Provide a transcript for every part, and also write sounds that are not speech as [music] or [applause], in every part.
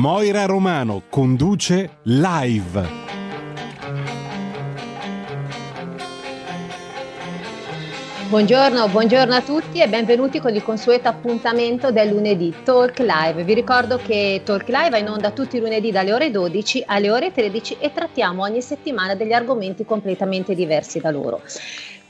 Moira Romano conduce live. Buongiorno, buongiorno, a tutti e benvenuti con il consueto appuntamento del lunedì Talk Live. Vi ricordo che Talk Live è in onda tutti i lunedì dalle ore 12 alle ore 13 e trattiamo ogni settimana degli argomenti completamente diversi da loro.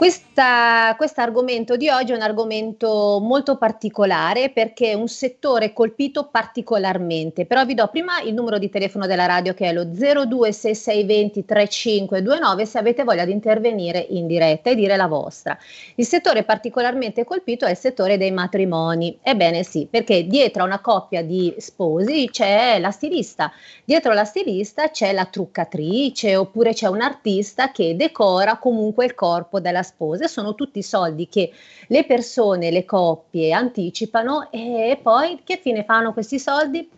Questo argomento di oggi è un argomento molto particolare perché è un settore colpito particolarmente, però vi do prima il numero di telefono della radio che è lo 026620 3529 se avete voglia di intervenire in diretta e dire la vostra. Il settore particolarmente colpito è il settore dei matrimoni. Ebbene sì, perché dietro a una coppia di sposi c'è la stilista, dietro la stilista c'è la truccatrice oppure c'è un artista che decora comunque il corpo della spose, sono tutti soldi che le persone, le coppie anticipano e poi che fine fanno questi soldi?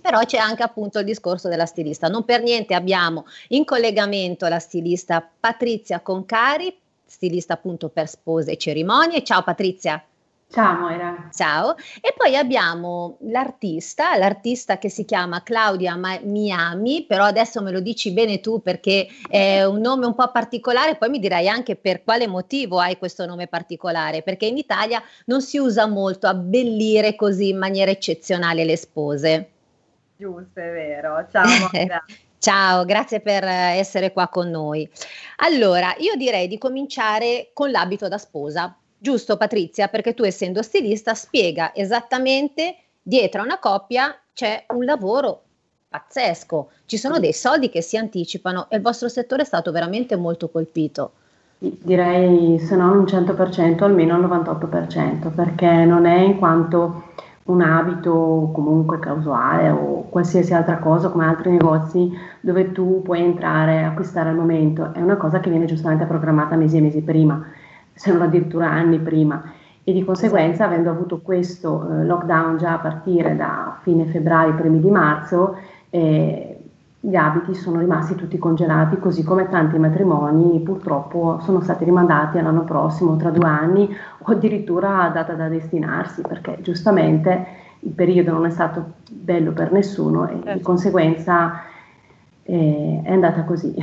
Però c'è anche appunto il discorso della stilista. Non per niente abbiamo in collegamento la stilista Patrizia Concari, stilista appunto per spose e cerimonie. Ciao Patrizia. Ciao Moira. Ciao. E poi abbiamo l'artista, l'artista che si chiama Claudia Miami, però adesso me lo dici bene tu perché è un nome un po' particolare, poi mi dirai anche per quale motivo hai questo nome particolare, perché in Italia non si usa molto abbellire così in maniera eccezionale le spose. Giusto, è vero. Ciao Moira. [laughs] Ciao, grazie per essere qua con noi. Allora, io direi di cominciare con l'abito da sposa. Giusto Patrizia, perché tu essendo stilista spiega esattamente dietro a una coppia c'è un lavoro pazzesco, ci sono dei soldi che si anticipano e il vostro settore è stato veramente molto colpito. Direi se non un 100%, almeno il 98%, perché non è in quanto un abito comunque casuale o qualsiasi altra cosa come altri negozi dove tu puoi entrare e acquistare al momento, è una cosa che viene giustamente programmata mesi e mesi prima se non addirittura anni prima. E di conseguenza, esatto. avendo avuto questo eh, lockdown già a partire da fine febbraio, primi di marzo, eh, gli abiti sono rimasti tutti congelati, così come tanti matrimoni purtroppo sono stati rimandati all'anno prossimo, tra due anni, o addirittura a data da destinarsi, perché giustamente il periodo non è stato bello per nessuno e certo. di conseguenza eh, è andata così.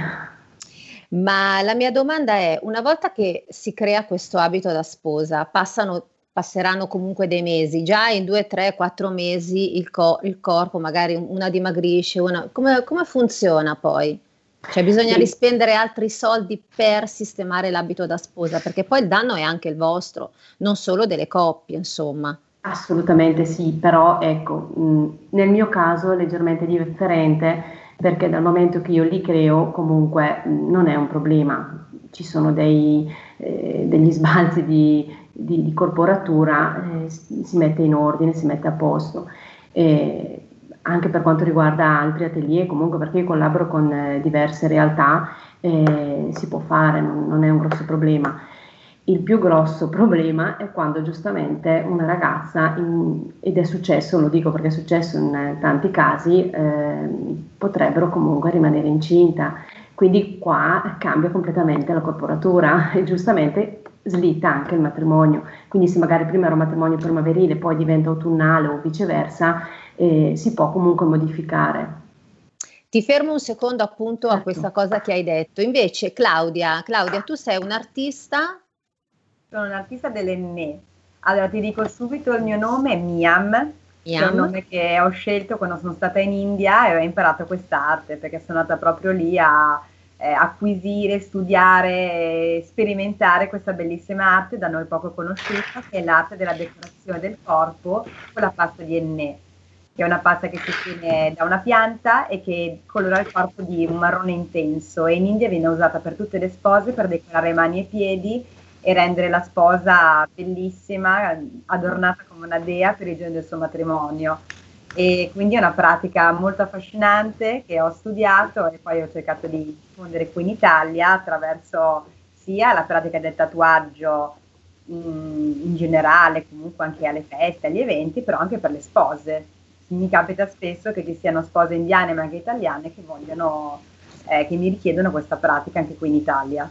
Ma la mia domanda è, una volta che si crea questo abito da sposa, passano, passeranno comunque dei mesi, già in due, tre, quattro mesi il, co- il corpo magari una dimagrisce, una, come, come funziona poi? Cioè bisogna sì. rispendere altri soldi per sistemare l'abito da sposa, perché poi il danno è anche il vostro, non solo delle coppie, insomma. Assolutamente sì, però ecco, mh, nel mio caso è leggermente differente perché dal momento che io li creo comunque non è un problema, ci sono dei, eh, degli [laughs] sbalzi di, di, di corporatura, eh, si mette in ordine, si mette a posto. Eh, anche per quanto riguarda altri atelier, comunque perché io collaboro con eh, diverse realtà, eh, si può fare, non, non è un grosso problema. Il più grosso problema è quando giustamente una ragazza, in, ed è successo, lo dico perché è successo in tanti casi, eh, potrebbero comunque rimanere incinta. Quindi qua cambia completamente la corporatura e giustamente slitta anche il matrimonio. Quindi se magari prima era un matrimonio primaverile, poi diventa autunnale o viceversa, eh, si può comunque modificare. Ti fermo un secondo appunto certo. a questa cosa che hai detto. Invece Claudia, Claudia, tu sei un'artista sono un'artista dell'Enne. Allora ti dico subito il mio nome è Miam, Miam. è un nome che ho scelto quando sono stata in India e ho imparato quest'arte perché sono andata proprio lì a eh, acquisire, studiare, sperimentare questa bellissima arte da noi poco conosciuta che è l'arte della decorazione del corpo con la pasta di Enne che è una pasta che si ottiene da una pianta e che colora il corpo di un marrone intenso e in India viene usata per tutte le spose per decorare mani e piedi e rendere la sposa bellissima, adornata come una dea per il giorno del suo matrimonio. e quindi è una pratica molto affascinante che ho studiato e poi ho cercato di diffondere qui in Italia attraverso sia la pratica del tatuaggio in, in generale, comunque anche alle feste, agli eventi, però anche per le spose. Mi capita spesso che ci siano spose indiane ma anche italiane che vogliono, eh, che mi richiedono questa pratica anche qui in Italia.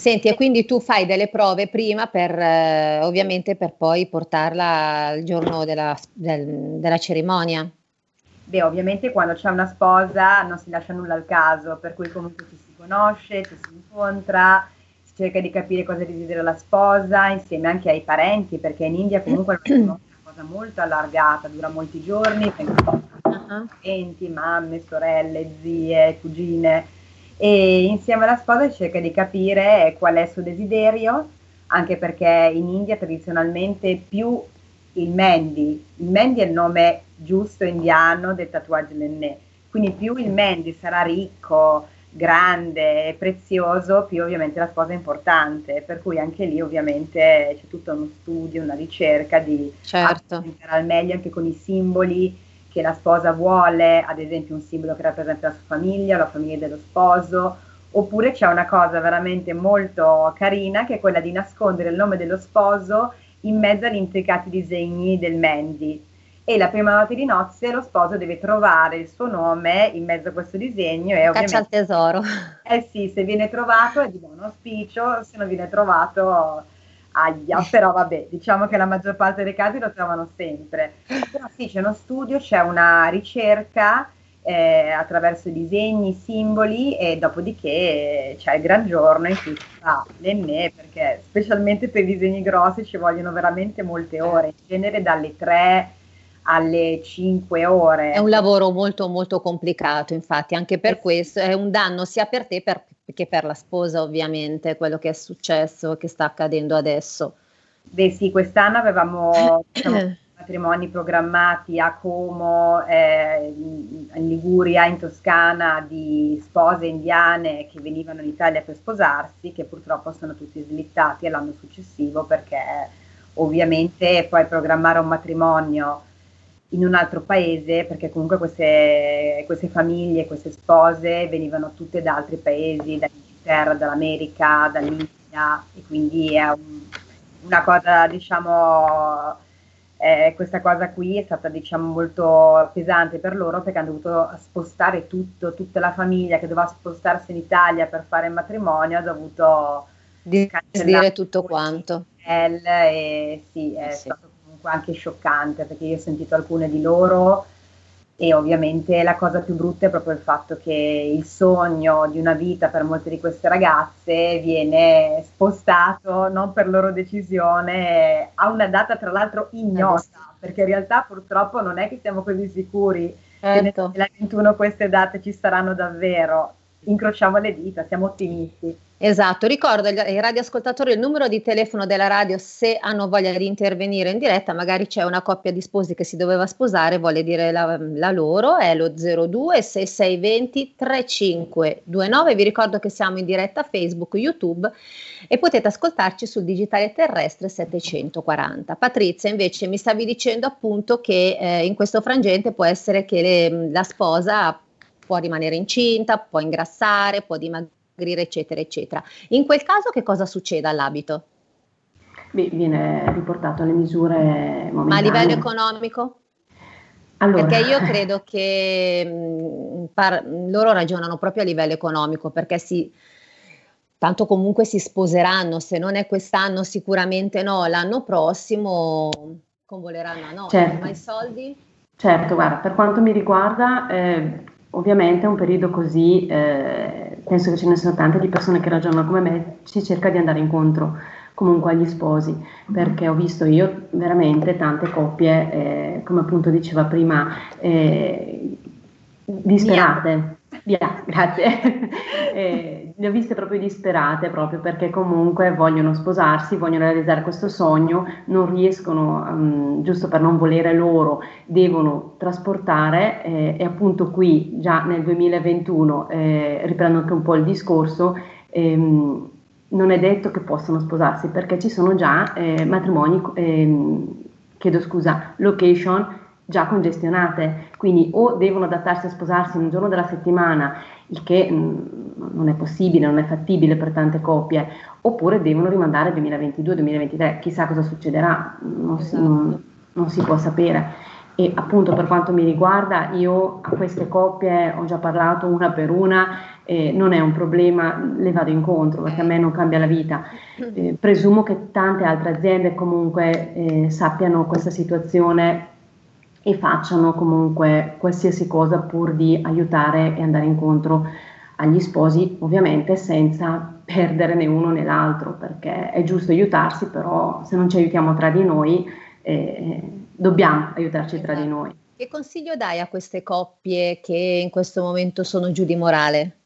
Senti, e quindi tu fai delle prove prima per, eh, ovviamente, per poi portarla il giorno della, del, della cerimonia? Beh, ovviamente quando c'è una sposa non si lascia nulla al caso, per cui comunque ci si conosce, ci si incontra, si cerca di capire cosa desidera la sposa, insieme anche ai parenti, perché in India comunque è [clears throat] una cosa molto allargata, dura molti giorni, vengono uh-huh. parenti, mamme, sorelle, zie, cugine e insieme alla sposa cerca di capire qual è il suo desiderio, anche perché in India tradizionalmente più il Mendi, il Mendi è il nome giusto indiano del tatuaggio nenne, quindi più il Mendi sarà ricco, grande prezioso, più ovviamente la sposa è importante, per cui anche lì ovviamente c'è tutto uno studio, una ricerca di certo. al meglio anche con i simboli che la sposa vuole, ad esempio un simbolo che rappresenta la sua famiglia, la famiglia dello sposo, oppure c'è una cosa veramente molto carina che è quella di nascondere il nome dello sposo in mezzo agli intricati disegni del Mandy. E la prima notte di nozze lo sposo deve trovare il suo nome in mezzo a questo disegno e Caccia al tesoro. Eh sì, se viene trovato è di buon auspicio, se non viene trovato aia, [laughs] però vabbè, diciamo che la maggior parte dei casi lo trovano sempre. Però sì, c'è uno studio, c'è una ricerca eh, attraverso disegni, simboli e dopodiché c'è il gran giorno in cui si fa l'enne perché specialmente per i disegni grossi ci vogliono veramente molte ore, in genere dalle 3 alle 5 ore. È un lavoro molto molto complicato, infatti, anche per eh, questo è un danno sia per te per, che per la sposa, ovviamente, quello che è successo, che sta accadendo adesso. Beh sì, quest'anno avevamo [coughs] diciamo, matrimoni programmati a Como, eh, in Liguria, in Toscana, di spose indiane che venivano in Italia per sposarsi, che purtroppo sono tutti slittati all'anno successivo perché ovviamente poi programmare un matrimonio in un altro paese, perché comunque queste, queste famiglie, queste spose venivano tutte da altri paesi, dall'Inghilterra, dall'America, dall'India, e quindi è un, una cosa, diciamo, eh, questa cosa qui è stata, diciamo, molto pesante per loro perché hanno dovuto spostare tutto, tutta la famiglia che doveva spostarsi in Italia per fare il matrimonio, ha dovuto dire tutto quanto. E sì, è sì. stato anche scioccante perché io ho sentito alcune di loro e ovviamente la cosa più brutta è proprio il fatto che il sogno di una vita per molte di queste ragazze viene spostato non per loro decisione a una data tra l'altro ignota, perché in realtà purtroppo non è che siamo così sicuri certo. che nel 2021 queste date ci saranno davvero. Incrociamo le dita, siamo ottimisti. Esatto, ricordo ai radioascoltatori il numero di telefono della radio se hanno voglia di intervenire in diretta, magari c'è una coppia di sposi che si doveva sposare, vuole dire la, la loro, è lo 02 6620 3529, vi ricordo che siamo in diretta Facebook, YouTube e potete ascoltarci sul digitale terrestre 740. Patrizia invece mi stavi dicendo appunto che eh, in questo frangente può essere che le, la sposa può rimanere incinta, può ingrassare, può dimagrire dimagrire, eccetera, eccetera. In quel caso che cosa succede all'abito? Beh, viene riportato alle misure momentanee. Ma a livello economico? Allora. Perché io credo che mh, par- loro ragionano proprio a livello economico, perché si, tanto comunque si sposeranno, se non è quest'anno sicuramente no, l'anno prossimo convoleranno no, certo. ma i soldi? Certo, guarda, per quanto mi riguarda, eh, ovviamente un periodo così eh, penso che ce ne siano tante di persone che ragionano come me, si cerca di andare incontro comunque agli sposi, perché ho visto io veramente tante coppie, eh, come appunto diceva prima, eh, disperate. Via, grazie. [laughs] eh, le ho viste proprio disperate, proprio perché comunque vogliono sposarsi, vogliono realizzare questo sogno, non riescono, um, giusto per non volere loro, devono trasportare eh, e appunto qui già nel 2021, eh, riprendo anche un po' il discorso, ehm, non è detto che possano sposarsi perché ci sono già eh, matrimoni, ehm, chiedo scusa, location già congestionate, quindi o devono adattarsi a sposarsi in un giorno della settimana, il che mh, mm, non è possibile, non è fattibile per tante coppie, oppure devono rimandare 2022-2023, chissà cosa succederà, non, esatto. si, non, non si può sapere. E appunto per quanto mi riguarda, io a queste coppie ho già parlato una per una, eh, non è un problema, le vado incontro perché a me non cambia la vita. [clears throat] Eh, presumo che tante altre aziende comunque eh, sappiano questa situazione e facciano comunque qualsiasi cosa pur di aiutare e andare incontro agli sposi, ovviamente senza [laughs] perdere né uno né l'altro, perché è giusto aiutarsi, però se non ci aiutiamo tra di noi, eh, dobbiamo aiutarci tra di noi. Che consiglio dai a queste coppie che in questo momento sono giù di morale?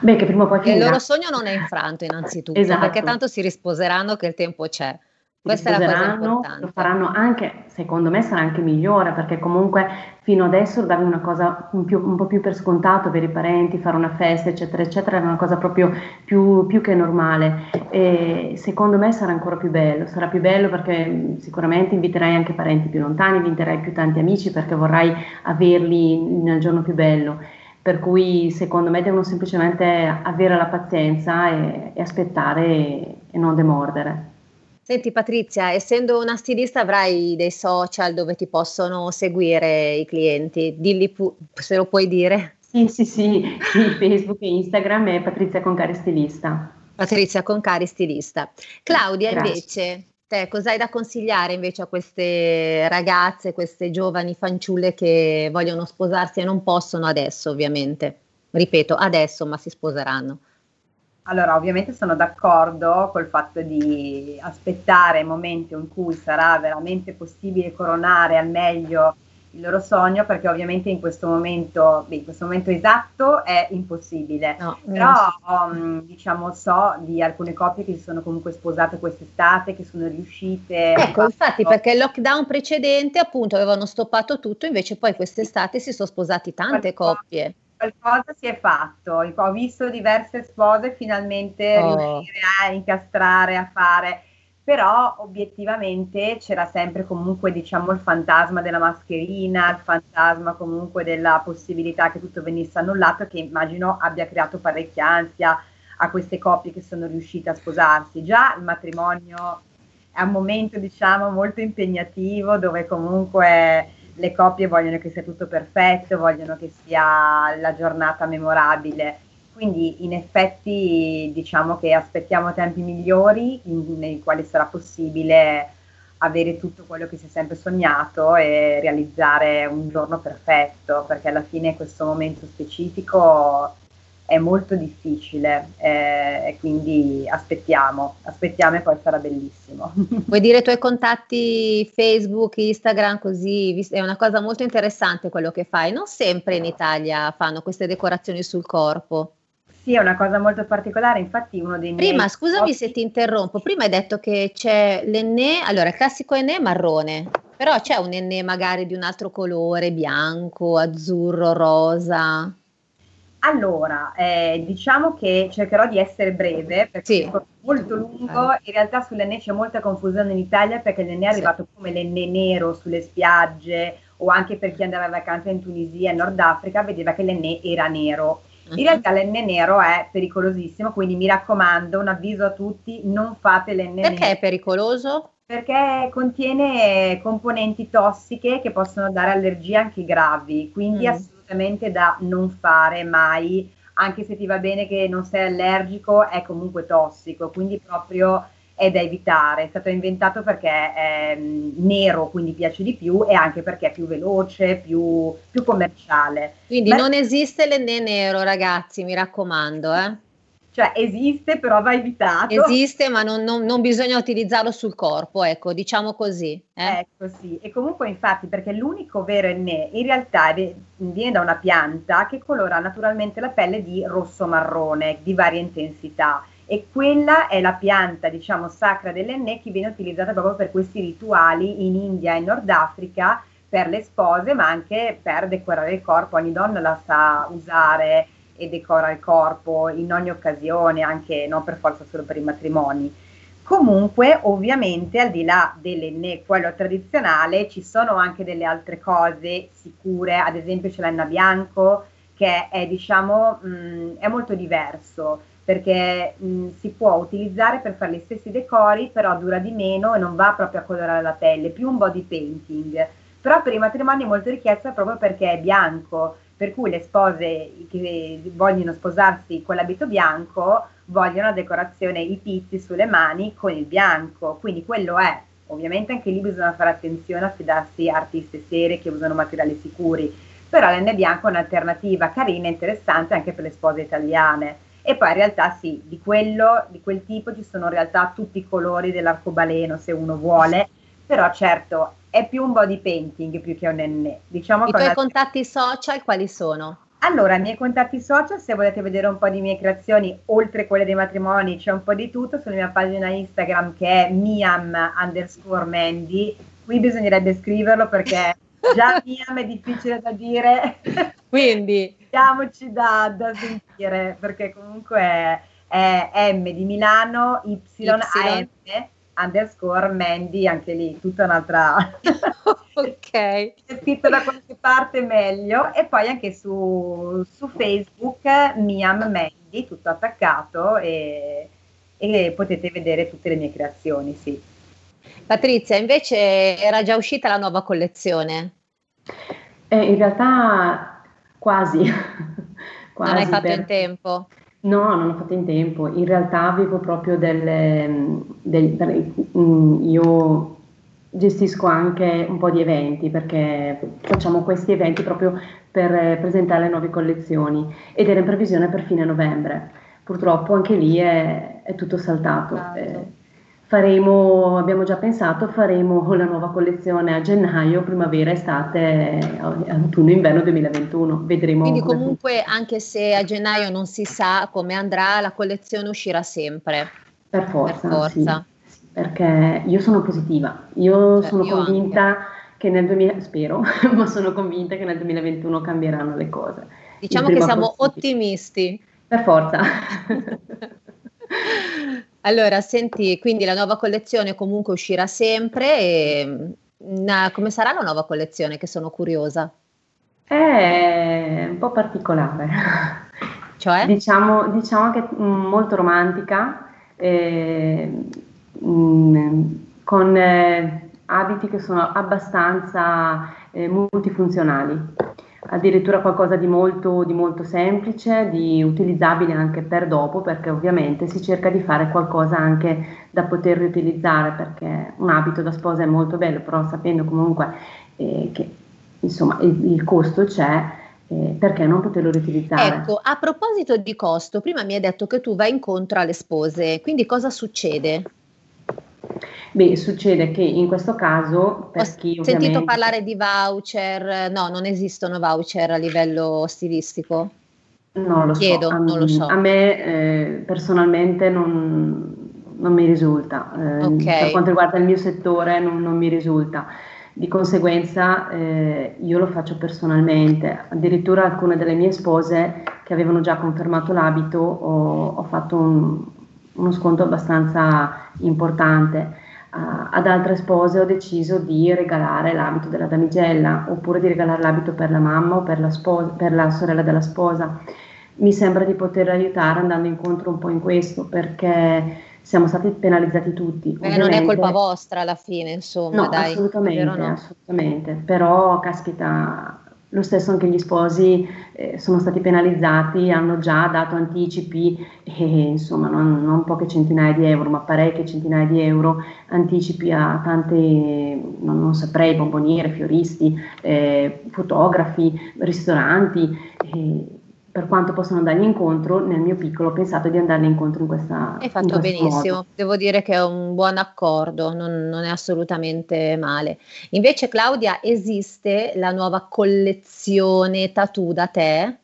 Beh, che prima o poi finirà. Il loro sogno non è infranto innanzitutto, esatto. perché tanto si risposeranno che il tempo c'è. Questa è la cosa importante. Lo faranno anche, secondo me sarà anche migliore, perché comunque fino adesso davi una cosa un, più, un, po' più per scontato per i parenti, fare una festa, eccetera, eccetera, era una cosa proprio più, più, che normale. E secondo me sarà ancora più bello, sarà più bello perché sicuramente inviterai anche parenti più lontani, inviterai più tanti amici perché vorrai averli nel giorno più bello. Per cui secondo me devono semplicemente avere la pazienza e, e aspettare e, e non demordere. Senti Patrizia, essendo una stilista avrai dei social dove ti possono seguire i clienti, dilli pu- se lo puoi dire. Sì, sì, sì, Facebook e Instagram è Patrizia Concari Stilista. Patrizia Concari Stilista. Claudia Grazie. invece, te cosa hai da consigliare invece a queste ragazze, queste giovani fanciulle che vogliono sposarsi e non possono adesso ovviamente? Ripeto, adesso, ma si sposeranno. Allora, ovviamente sono d'accordo col fatto di aspettare il momento in cui sarà veramente possibile coronare al meglio il loro sogno, perché ovviamente in questo momento, beh, in questo momento esatto è impossibile. No, Però um, diciamo so di alcune coppie che si sono comunque sposate quest'estate, che sono riuscite. Ecco, infatti, fatto... perché il lockdown precedente appunto avevano stoppato tutto, invece poi quest'estate si sono sposati tante coppie qualcosa si è fatto, ho visto diverse spose finalmente oh. riuscire a incastrare, a fare, però obiettivamente c'era sempre comunque diciamo il fantasma della mascherina, il fantasma comunque della possibilità che tutto venisse annullato che immagino abbia creato parecchia ansia a queste coppie che sono riuscite a sposarsi. Già il matrimonio è un momento diciamo molto impegnativo dove comunque le coppie vogliono che sia tutto perfetto, vogliono che sia la giornata memorabile. Quindi in effetti diciamo che aspettiamo tempi migliori in, nei quali sarà possibile avere tutto quello che si è sempre sognato e realizzare un giorno perfetto, perché alla fine questo momento specifico è molto difficile eh, e quindi aspettiamo, aspettiamo e poi sarà bellissimo. [laughs] Vuoi dire i tuoi contatti Facebook, Instagram, così è una cosa molto interessante quello che fai, non sempre in Italia fanno queste decorazioni sul corpo. Sì, è una cosa molto particolare, infatti uno dei Prima, miei... scusami se ti interrompo, prima hai detto che c'è l'enne, allora il classico enne marrone, però c'è un enne magari di un altro colore, bianco, azzurro, rosa. Allora, eh, diciamo che cercherò di essere breve perché sì. è molto lungo. In realtà sull'enne c'è molta confusione in Italia perché l'enne è arrivato sì. come l'enne nero sulle spiagge o anche per chi andava in vacanza in Tunisia e Nord Africa vedeva che l'enne era nero. In uh-huh. realtà l'enne nero è pericolosissimo, quindi mi raccomando, un avviso a tutti, non fate l'enne nero. Perché è pericoloso? Perché contiene componenti tossiche che possono dare allergie anche gravi, quindi mm. assolutamente assolutamente da non fare mai, anche se ti va bene che non sei allergico, è comunque tossico, quindi proprio è da evitare. È stato inventato perché è mm, nero, quindi piace di più, e anche perché è più veloce, più, più commerciale. Quindi Ma... non esiste l'enne nero, ragazzi, mi raccomando, eh? Cioè esiste però va evitato. Esiste ma non, non, non bisogna utilizzarlo sul corpo, ecco, diciamo così. Eh? Ecco sì, e comunque infatti perché l'unico vero enne in realtà viene da una pianta che colora naturalmente la pelle di rosso-marrone di varia intensità e quella è la pianta diciamo sacra dell'enne che viene utilizzata proprio per questi rituali in India e Nord Africa per le spose ma anche per decorare il corpo, ogni donna la sa usare e decora il corpo in ogni occasione, anche non per forza solo per i matrimoni. Comunque, ovviamente, al di là dell'enne, quello tradizionale, ci sono anche delle altre cose sicure, ad esempio c'è l'enna bianco, che è, diciamo, mh, è molto diverso, perché mh, si può utilizzare per fare gli stessi decori, però dura di meno e non va proprio a colorare la pelle, più un body painting. Però per i matrimoni è molto richiesta proprio perché è bianco, per cui le spose che vogliono sposarsi con l'abito bianco vogliono la decorazione, i pizzi sulle mani con il bianco, quindi quello è. Ovviamente anche lì bisogna fare attenzione a fidarsi a artiste serie che usano materiali sicuri, però l'N bianco è un'alternativa carina e interessante anche per le spose italiane. E poi in realtà sì, di quello, di quel tipo ci sono in realtà tutti i colori dell'arcobaleno se uno vuole, però certo è più un body painting più che un enne. Diciamo I tuoi una... contatti social quali sono? Allora, i miei contatti social, se volete vedere un po' di mie creazioni, oltre quelle dei matrimoni, c'è un po' di tutto sulla mia pagina Instagram che è miam underscore Mandy. Qui bisognerebbe scriverlo perché già [laughs] miam è difficile da dire. Quindi, diamoci da, da sentire perché comunque è, è M di Milano, Y, y. A M underscore Mandy, anche lì tutta un'altra. [laughs] ok. È scritto da qualche parte meglio. E poi anche su, su Facebook Miam Mandy, tutto attaccato e, e potete vedere tutte le mie creazioni, sì. Patrizia, invece era già uscita la nuova collezione? Eh, in realtà quasi. quasi [laughs] non hai fatto per... in tempo? No, non ho fatto in tempo. In realtà avevo proprio delle, del, mm, io gestisco anche un po' di eventi perché facciamo questi eventi proprio per presentare le nuove collezioni ed era in previsione per fine novembre. Purtroppo anche lì è, è tutto saltato. Eh, faremo, abbiamo già pensato, faremo [laughs] la nuova collezione a gennaio, primavera, estate, autunno, inverno 2021. Vedremo. Quindi comunque anche se a gennaio non si sa come andrà, la collezione uscirà sempre. Per forza. Per forza. Sì, perché io sono positiva, io Beh, sono io convinta anche. che nel 2000, spero, [laughs] ma sono convinta che nel 2021 cambieranno le cose. Diciamo che siamo possibile. ottimisti. Per forza. [laughs] Allora, senti, quindi la nuova collezione comunque uscirà sempre e una, come sarà la nuova collezione che sono curiosa? È un po' particolare. [laughs] Cioè? Diciamo, diciamo che molto romantica, eh, mh, con eh, abiti che sono abbastanza eh, multifunzionali addirittura qualcosa di molto, di molto semplice, di utilizzabile anche per dopo, perché ovviamente si cerca di fare qualcosa anche da poter riutilizzare, perché un abito da sposa è molto bello, però sapendo comunque eh, che insomma il, il costo c'è, eh, perché non poterlo riutilizzare? Ecco, a proposito di costo, prima mi hai detto che tu vai incontro alle spose, quindi cosa succede? Beh, succede che in questo caso, per Ho chi ovviamente... sentito parlare di voucher, no, non esistono voucher a livello stilistico? Non lo Chiedo, so, a, non lo so. A me eh, personalmente non, non, mi risulta, eh, okay. per quanto riguarda il mio settore non, non mi risulta. Di conseguenza eh, io lo faccio personalmente, addirittura alcune delle mie spose che avevano già confermato l'abito ho, ho fatto un, uno sconto abbastanza importante ad altre spose ho deciso di regalare l'abito della damigella oppure di regalare l'abito per la mamma o per la, sposa, per la sorella della sposa. Mi sembra di poter aiutare andando incontro un po' in questo perché siamo stati penalizzati tutti. Eh, non è colpa vostra alla fine, insomma. No, dai, assolutamente, no? assolutamente. Però, caspita, lo stesso anche gli sposi eh, sono stati penalizzati, hanno già dato anticipi, e, insomma non, non, poche centinaia di euro, ma parecchie centinaia di euro, anticipi a tante, non, non saprei, bomboniere, fioristi, eh, fotografi, ristoranti. Eh, per quanto possono andargli incontro, nel mio piccolo ho pensato di andargli incontro in questa Hai fatto benissimo, modo. devo dire che è un buon accordo, non, non, è assolutamente male. Invece Claudia, esiste la nuova collezione tattoo da te?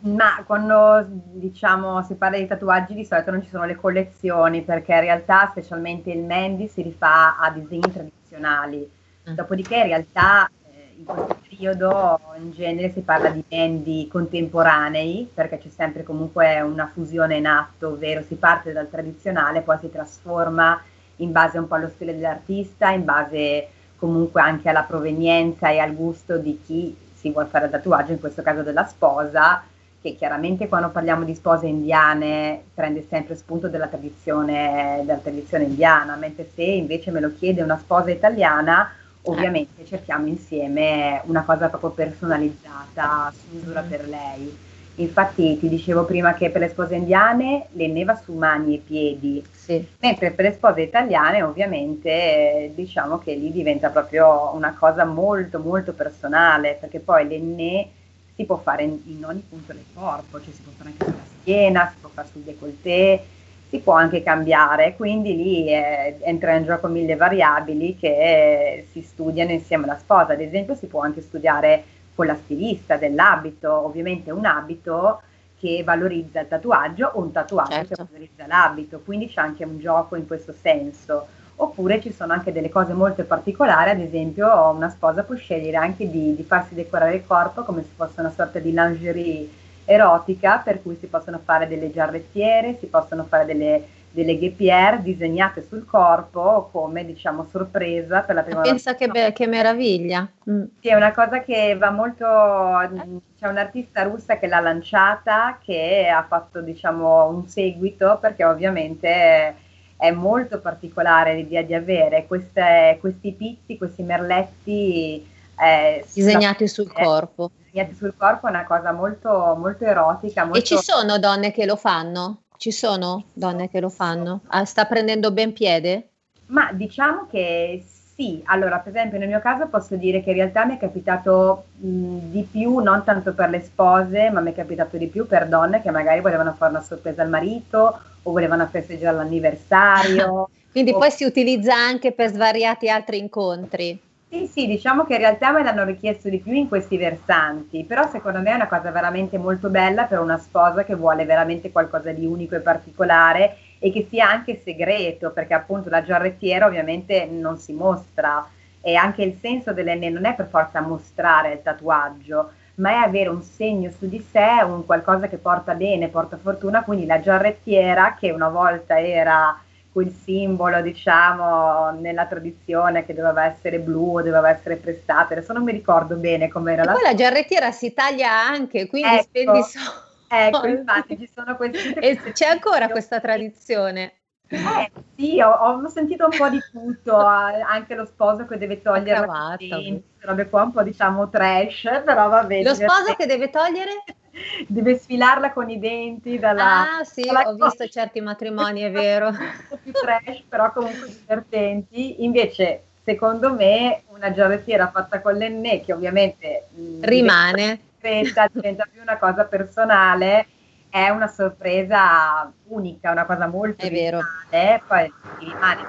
Ma quando diciamo si parla di tatuaggi di solito non ci sono le collezioni perché in realtà specialmente il Mandy si rifà a disegni tradizionali, mm. dopodiché in realtà in questo periodo in genere si parla di band contemporanei, perché c'è sempre comunque una fusione in atto, ovvero si parte dal tradizionale, poi si trasforma in base un po' allo stile dell'artista, in base comunque anche alla provenienza e al gusto di chi si vuole fare il tatuaggio, in questo caso della sposa, che chiaramente quando parliamo di spose indiane prende sempre spunto della tradizione, della tradizione indiana, mentre se invece me lo chiede una sposa italiana, ovviamente cerchiamo insieme una cosa proprio personalizzata, su misura mm. per lei. Infatti ti dicevo prima che per le spose indiane le neva su mani e piedi, sì. mentre per le spose italiane ovviamente diciamo che lì diventa proprio una cosa molto molto personale, perché poi l'enne si può fare in, in, ogni punto del corpo, cioè si può fare anche sulla schiena, si può fare sul décolleté, si può anche cambiare, quindi lì eh, entra in gioco mille variabili che eh, si studiano insieme alla sposa, ad esempio si può anche studiare con la stilista dell'abito, ovviamente un abito che valorizza il tatuaggio o un tatuaggio certo. che valorizza l'abito, quindi c'è anche un gioco in questo senso. Oppure ci sono anche delle cose molto particolari, ad esempio una sposa può scegliere anche di, di farsi decorare il corpo come se fosse una sorta di lingerie erotica, per cui si possono fare delle giarrettiere, si possono fare delle, delle guépière disegnate sul corpo come diciamo sorpresa per la prima volta. Pensa che, be- che meraviglia. Mm. Sì, è una cosa che va molto, c'è un'artista russa che l'ha lanciata, che ha fatto diciamo un seguito perché ovviamente è molto particolare l'idea di avere queste, questi pizzi, questi merletti eh, disegnati sul eh, corpo. Disegnati sul corpo è una cosa molto, molto erotica. Molto... E ci sono donne che lo fanno? Ci sono donne che lo fanno? Ah, sta prendendo ben piede? Ma diciamo che sì, allora per esempio nel mio caso posso dire che in realtà mi è capitato mh, di più, non tanto per le spose, ma mi è capitato di più per donne che magari volevano fare una sorpresa al marito o volevano festeggiare l'anniversario. [laughs] Quindi o... poi si utilizza anche per svariati altri incontri. Sì, sì, diciamo che in realtà me l'hanno richiesto di più in questi versanti, però secondo me è una cosa veramente molto bella per una sposa che vuole veramente qualcosa di unico e particolare e che sia anche segreto, perché appunto la giarrettiera ovviamente non si mostra e anche il senso dell'enne non è per forza mostrare il tatuaggio, ma è avere un segno su di sé, un qualcosa che porta bene, porta fortuna, quindi la giarrettiera che una volta era quel simbolo, diciamo, nella tradizione che doveva essere blu o doveva essere prestata, adesso non mi ricordo bene com'era e la... poi la giarrettiera si taglia anche, quindi ecco, spendi [laughs] soldi. Ecco, infatti ci sono questi... E c'è ancora questa tradizione. Eh sì, ho, ho, sentito un po' di tutto, [laughs] anche lo sposo che deve togliere la denti, robe qua un po' diciamo trash, però va bene. Lo sposo che deve togliere? [laughs] Deve sfilarla con i denti dalla... Ah sì, dalla ho cosa. visto certi matrimoni, è [laughs] vero. Un po' più trash, però comunque divertenti. Invece, secondo me, una giarrettiera fatta con l'enne, che ovviamente... Rimane. Diventa, diventa più una cosa personale è una sorpresa unica, una cosa molto è vero. poi rimane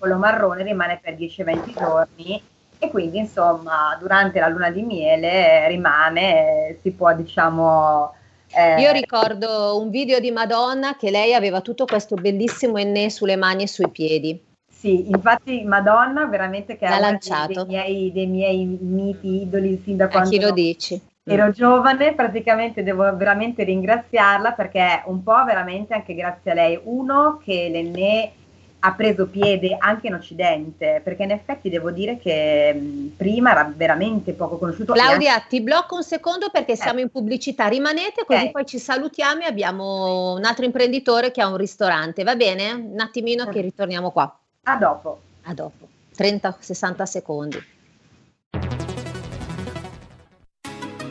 quello marrone rimane per 10-20 giorni e quindi insomma durante la luna di miele rimane, si può diciamo... Eh, Io ricordo un video di Madonna che lei aveva tutto questo bellissimo enne sulle mani e sui piedi. Sì, infatti Madonna veramente che è uno dei, miei, dei miei miti idoli sin da quando... A chi lo dici? Ero mm. giovane, praticamente devo veramente ringraziarla perché un po' veramente anche grazie a lei, uno che l'enne ha preso piede anche in Occidente, perché in effetti devo dire che mh, prima era veramente poco conosciuto. Claudia, anche... ti blocco un secondo perché eh. siamo in pubblicità, rimanete così eh. poi ci salutiamo e abbiamo un altro imprenditore che ha un ristorante, va bene? Un attimino che ritorniamo qua. A dopo. A dopo, 30-60 secondi.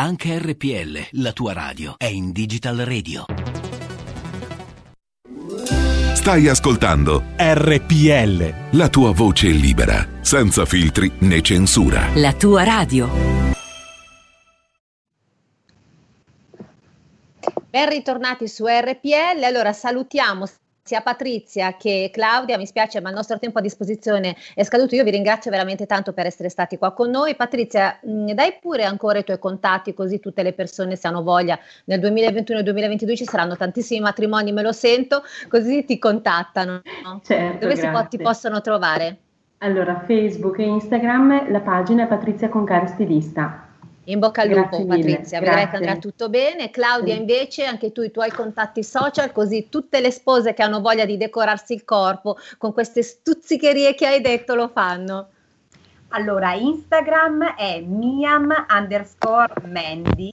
Anche RPL, la tua radio, è in Digital Radio. Stai ascoltando RPL. La tua voce libera, senza filtri né censura. La tua radio. Ben ritornati su RPL. Allora salutiamo sia Patrizia che Claudia, mi spiace ma il nostro tempo a disposizione è scaduto, io vi ringrazio veramente tanto per essere stati qua con noi. Patrizia, mh, dai pure ancora i tuoi contatti così tutte le persone se hanno voglia nel 2021 e 2022 ci saranno tantissimi matrimoni, me lo sento, così ti contattano. No? Certo, Dove si po- ti possono trovare? Allora, Facebook e Instagram, la pagina è Patrizia Concari Stilista. In bocca al Grazie lupo, mille, Patrizia, vedrai che andrà tutto bene. Claudia, Sì. invece, anche tu i tuoi contatti social, così tutte le spose che hanno voglia di decorarsi il corpo con queste stuzzicherie che hai detto lo fanno. Allora, Instagram è miam underscore Mandy.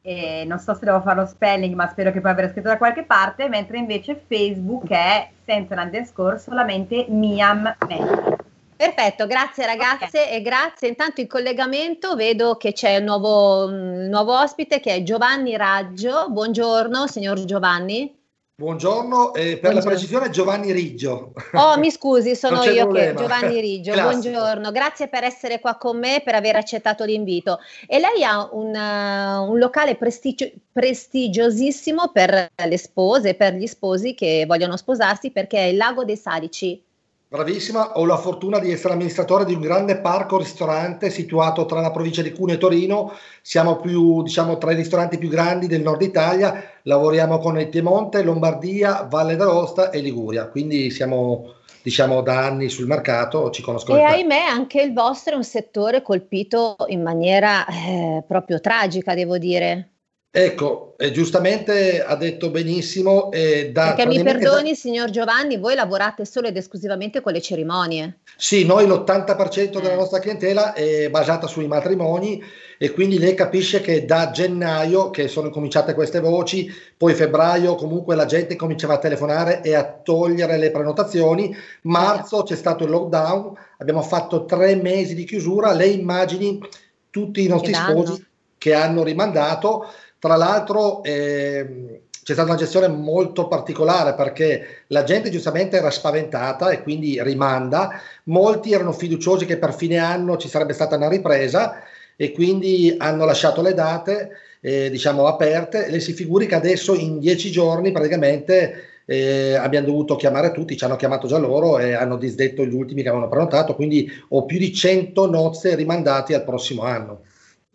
Eh, non so se devo fare lo spelling, ma spero che poi avrà scritto da qualche parte, mentre invece Facebook è senza l'underscore, solamente miam Mandy. Perfetto, grazie ragazze e grazie. Intanto in collegamento vedo che c'è il nuovo, il nuovo ospite che è Giovanni Raggio. Buongiorno, signor Giovanni. Buongiorno, eh, per Buongiorno. la precisione Giovanni Riggio. Oh, mi scusi, sono io problema. che Giovanni Riggio. Classico. Buongiorno, grazie per essere qua con me, per aver accettato l'invito. E lei ha un, uh, un locale prestigio- prestigiosissimo per le spose, per gli sposi che vogliono sposarsi, perché è il Lago dei Salici. Bravissima, ho la fortuna di essere amministratore di un grande parco-ristorante situato tra la provincia di Cuneo e Torino. Siamo più, diciamo, tra i ristoranti più grandi del nord Italia. Lavoriamo con il Piemonte, Lombardia, Valle d'Aosta e Liguria. Quindi siamo, diciamo, da anni sul mercato, ci conoscono E ahimè anche il vostro è un settore colpito in maniera eh, proprio tragica, devo dire. Ecco, eh, giustamente ha detto benissimo. eh, da, Perché mi praticamente da- perdoni, signor Giovanni, voi lavorate solo ed esclusivamente con le cerimonie. Sì, noi l'80% della nostra clientela è basata sui matrimoni e quindi lei capisce che da gennaio, che sono cominciate queste voci, poi febbraio comunque la gente cominciava a telefonare e a togliere le prenotazioni, marzo c'è stato il lockdown, abbiamo fatto tre mesi di chiusura, lei immagini tutti i nostri sposi che hanno rimandato, tra l'altro ehm, c'è stata una gestione molto particolare perché la gente giustamente era spaventata e quindi rimanda, molti erano fiduciosi che per fine anno ci sarebbe stata una ripresa e quindi hanno lasciato le date eh, diciamo aperte. Le si figuri che adesso in dieci giorni praticamente eh, abbiamo dovuto chiamare tutti, ci hanno chiamato già loro e hanno disdetto gli ultimi che avevano prenotato, quindi ho più di 100 nozze rimandate al prossimo anno.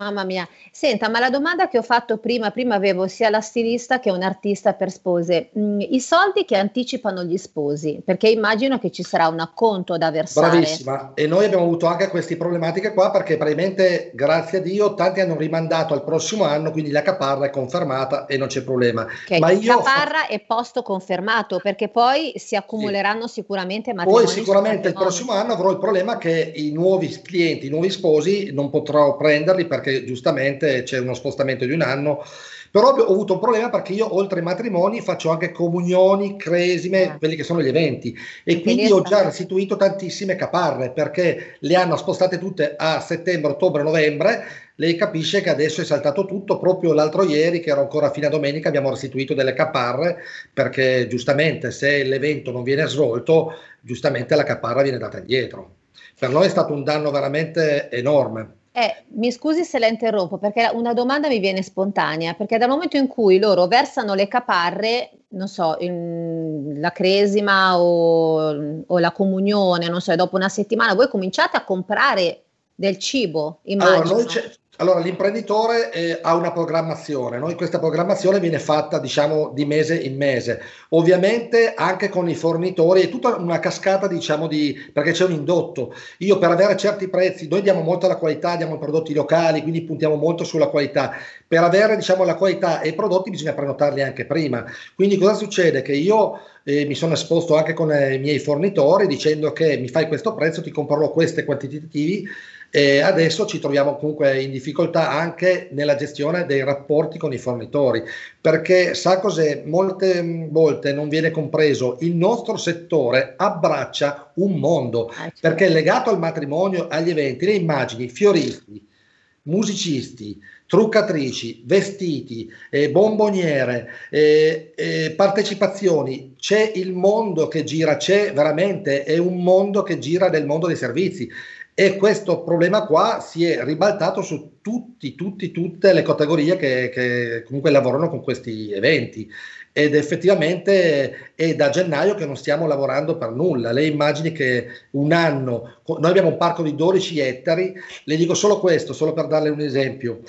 Mamma mia, senta, ma la domanda che ho fatto prima, prima avevo sia la stilista che un artista per spose, Mm, i soldi che anticipano gli sposi, perché immagino che ci sarà un acconto da versare. Bravissima, e noi abbiamo avuto anche queste problematiche qua perché praticamente, grazie a Dio, tanti hanno rimandato al prossimo anno, quindi la caparra è confermata e non c'è problema. Ok, Ma io caparra e posto confermato, perché poi si accumuleranno sicuramente matrimoni. Poi sicuramente il prossimo anno avrò il problema che i nuovi clienti, i nuovi sposi non potrò prenderli perché giustamente c'è uno spostamento di un anno. Però ho avuto un problema perché io oltre ai matrimoni faccio anche comunioni, cresime, quelli che sono gli eventi e Anche quindi ho già restituito tantissime caparre perché le hanno spostate tutte a settembre, ottobre, novembre. Lei capisce che adesso è saltato tutto. Proprio l'altro ieri, che era ancora fine a domenica, abbiamo restituito delle caparre perché giustamente se l'evento non viene svolto, giustamente la caparra viene data indietro. Per noi è stato un danno veramente enorme. Eh, mi scusi se la interrompo perché una domanda mi viene spontanea, perché dal momento in cui loro versano le caparre, non so, il, la cresima o, o, la comunione, non so, dopo una settimana voi cominciate a comprare del cibo, immagino. Allora, allora, l'imprenditore eh, ha una programmazione, no? questa programmazione viene fatta diciamo di mese in mese, ovviamente anche con i fornitori, è tutta una cascata diciamo di, perché c'è un indotto, io per avere certi prezzi, noi diamo molto alla qualità, diamo prodotti locali, quindi puntiamo molto sulla qualità, per avere diciamo la qualità e i prodotti bisogna prenotarli anche prima, quindi cosa succede? Che io eh, mi sono esposto anche con eh, i miei fornitori dicendo che mi fai questo prezzo, ti comprerò questi quantitativi e adesso ci troviamo comunque in difficoltà anche nella gestione dei rapporti con i fornitori, perché sa cos'è? Molte volte non viene compreso, il nostro settore abbraccia un mondo, ah, certo. perché legato al matrimonio, agli eventi, le immagini, fioristi, musicisti, truccatrici, vestiti, eh, bomboniere, eh, eh, partecipazioni, c'è il mondo che gira, c'è veramente, è un mondo che gira nel mondo dei servizi e questo problema qua si è ribaltato su tutti, tutti, tutte le categorie che, che comunque lavorano con questi eventi ed effettivamente è da gennaio che non stiamo lavorando per nulla. Lei immagini che un anno, noi abbiamo un parco di 12 ettari, le dico solo questo, solo per darle un esempio,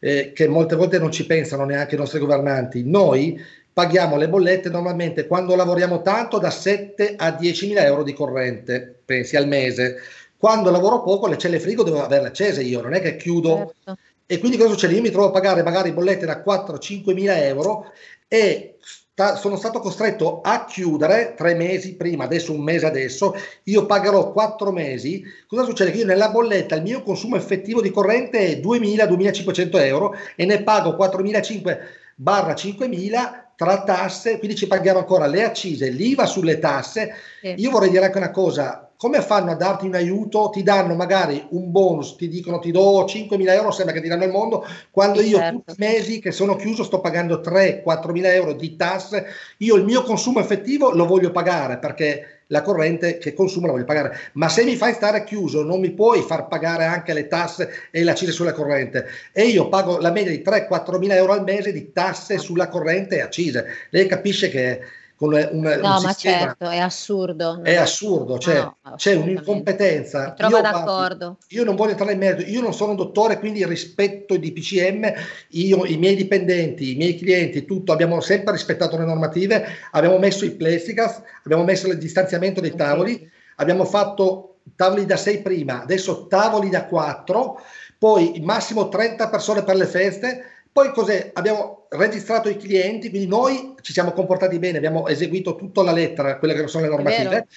eh, che molte volte non ci pensano neanche i nostri governanti. Noi paghiamo le bollette normalmente quando lavoriamo tanto da 7 a 10 mila euro di corrente, pensi al mese quando lavoro poco le celle frigo devo averle accese io, non è che chiudo. Certo. E quindi cosa succede? Io mi trovo a pagare magari bollette da 4-5 mila euro e sta, sono stato costretto a chiudere tre mesi prima, adesso un mese adesso, io pagherò quattro mesi. Cosa succede? Che io nella bolletta il mio consumo effettivo di corrente è 2.000-2.500 euro e ne pago 4.500 barra 5.000 tra tasse, quindi ci paghiamo ancora le accise, l'IVA sulle tasse. Sì. Io vorrei dire anche una cosa, come fanno a darti un aiuto? Ti danno magari un bonus, ti dicono ti do 5.000 euro, sembra che ti danno il mondo, quando io certo. tutti i mesi che sono chiuso sto pagando 3-4.000 euro di tasse, io il mio consumo effettivo lo voglio pagare perché la corrente che consumo la voglio pagare, ma se mi fai stare chiuso non mi puoi far pagare anche le tasse e l'accise sulla corrente e io pago la media di 3-4 mila euro al mese di tasse sulla corrente e accise. Lei capisce che con un, no, un ma certo, è assurdo. È assurdo, cioè, no, c'è un'incompetenza. Trovo d'accordo. io non voglio entrare in merito, io non sono un dottore, quindi rispetto i DPCM, io, i miei dipendenti, i miei clienti, tutto, abbiamo sempre rispettato le normative, abbiamo messo i plexiglass, abbiamo messo il distanziamento dei tavoli, okay. abbiamo fatto tavoli da 6 prima, adesso tavoli da 4, poi massimo 30 persone per le feste, poi cos'è? Abbiamo registrato i clienti, quindi noi ci siamo comportati bene, abbiamo eseguito tutta la lettera, quelle che sono le normative,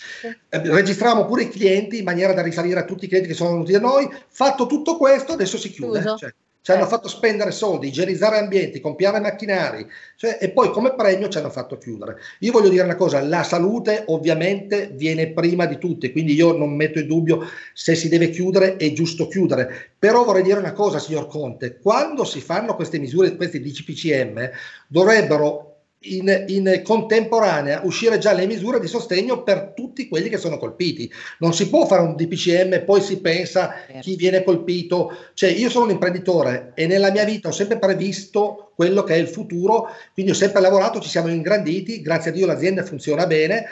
eh, registriamo pure i clienti in maniera da risalire a tutti i clienti che sono venuti da noi, fatto tutto questo adesso si chiude. Cioè, ci hanno fatto spendere soldi, igienizzare ambienti, compiare macchinari. Cioè, e poi come premio ci hanno fatto chiudere. Io voglio dire una cosa, la salute ovviamente viene prima di tutte, quindi io non metto in dubbio se si deve chiudere, è giusto chiudere, però vorrei dire una cosa signor Conte, quando si fanno queste misure, questi DCPCM, dovrebbero in, in, contemporanea uscire già le misure di sostegno per tutti quelli che sono colpiti. Non si può fare un DPCM poi si pensa certo. chi viene colpito. Cioè, io sono un imprenditore e nella mia vita ho sempre previsto quello che è il futuro, quindi ho sempre lavorato, ci siamo ingranditi, grazie a Dio l'azienda funziona bene.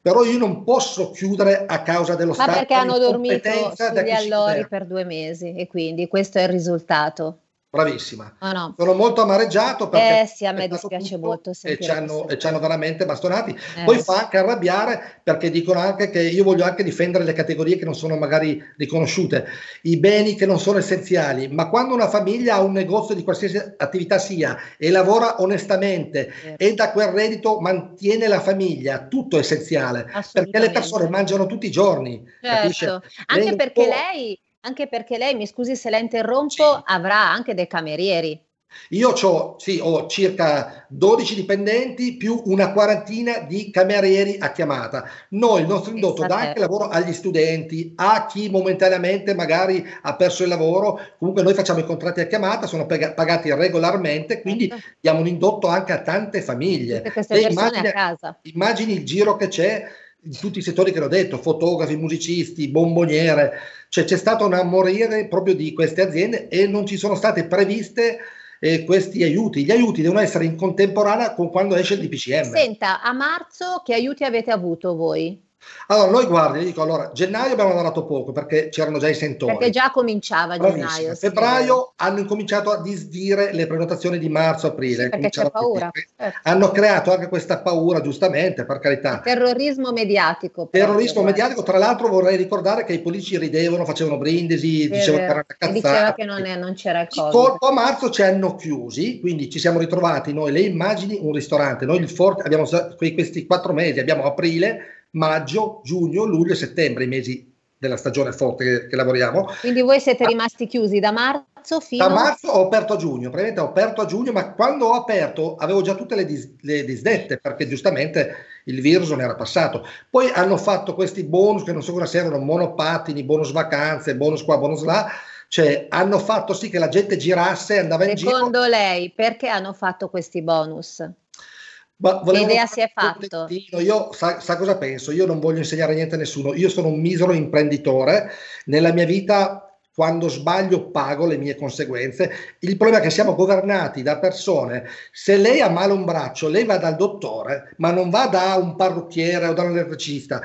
Però io non posso chiudere a causa dello Ma Stato. Ma perché hanno dormito sugli allori per due mesi e quindi questo è il risultato bravissima. Oh no. Sono molto amareggiato perché eh, sì, a me dispiace molto e ci, hanno, e ci hanno veramente bastonati. Eh, Poi sì. fa anche arrabbiare perché dicono anche che io voglio anche difendere le categorie che non sono magari riconosciute, i beni che non sono essenziali, ma quando una famiglia ha un negozio di qualsiasi attività sia e lavora onestamente certo. e da quel reddito mantiene la famiglia, tutto è essenziale, perché le persone mangiano tutti i giorni. Certo. Anche perché lei anche perché lei, mi scusi se la interrompo, sì. avrà anche dei camerieri. Io ho, sì, ho circa 12 dipendenti più una quarantina di camerieri a chiamata. Noi, il nostro indotto dà anche lavoro agli studenti, a chi momentaneamente magari ha perso il lavoro. Comunque noi facciamo i contratti a chiamata, sono pagati regolarmente, quindi certo. diamo un indotto anche a tante famiglie. Tutte queste persone immagini, a casa. Immagini il giro che c'è in tutti i settori che l'ho detto, fotografi, musicisti, bomboniere, cioè c'è stato un morire proprio di queste aziende e non ci sono state previste eh, questi aiuti. Gli aiuti devono essere in contemporanea con quando esce il DPCM. Senta, a marzo che aiuti avete avuto voi? Allora, noi guardi, dico, allora, gennaio abbiamo lavorato poco perché c'erano già i sentori. Perché già cominciava Bravissimo. gennaio. Febbraio hanno incominciato a disdire le prenotazioni di marzo, aprile. Sì, perché c'è paura. Certo. Hanno creato anche questa paura, giustamente, per carità. Terrorismo mediatico. Terrorismo proprio, mediatico, tra l'altro vorrei ricordare che i politici ridevano, facevano brindisi, dicevano che era una cazzata. Diceva che non, è, non c'era il Covid. A marzo ci hanno chiusi, quindi ci siamo ritrovati noi, le immagini, un ristorante. Noi il Forte abbiamo questi quattro mesi, abbiamo aprile, maggio, giugno, luglio e settembre, i mesi della stagione forte che, che lavoriamo. Quindi voi siete rimasti chiusi da marzo fino a... Da marzo ho aperto a giugno, praticamente ho aperto a giugno, ma quando ho aperto avevo già tutte le, dis, le disdette perché giustamente il virus non era passato. Poi hanno fatto questi bonus che non so cosa servono, monopattini, bonus vacanze, bonus qua, bonus là, cioè hanno fatto sì che la gente girasse, andava in giro. Secondo lei perché hanno fatto questi bonus? Ma che idea si è fatto? Io sa, sa, cosa penso? Io non voglio insegnare niente a nessuno. Io sono un misero imprenditore. Nella mia vita, quando sbaglio, pago le mie conseguenze. Il problema è che siamo governati da persone. Se lei ha male un braccio, lei va dal dottore, ma non va da un parrucchiere o da un elettricista.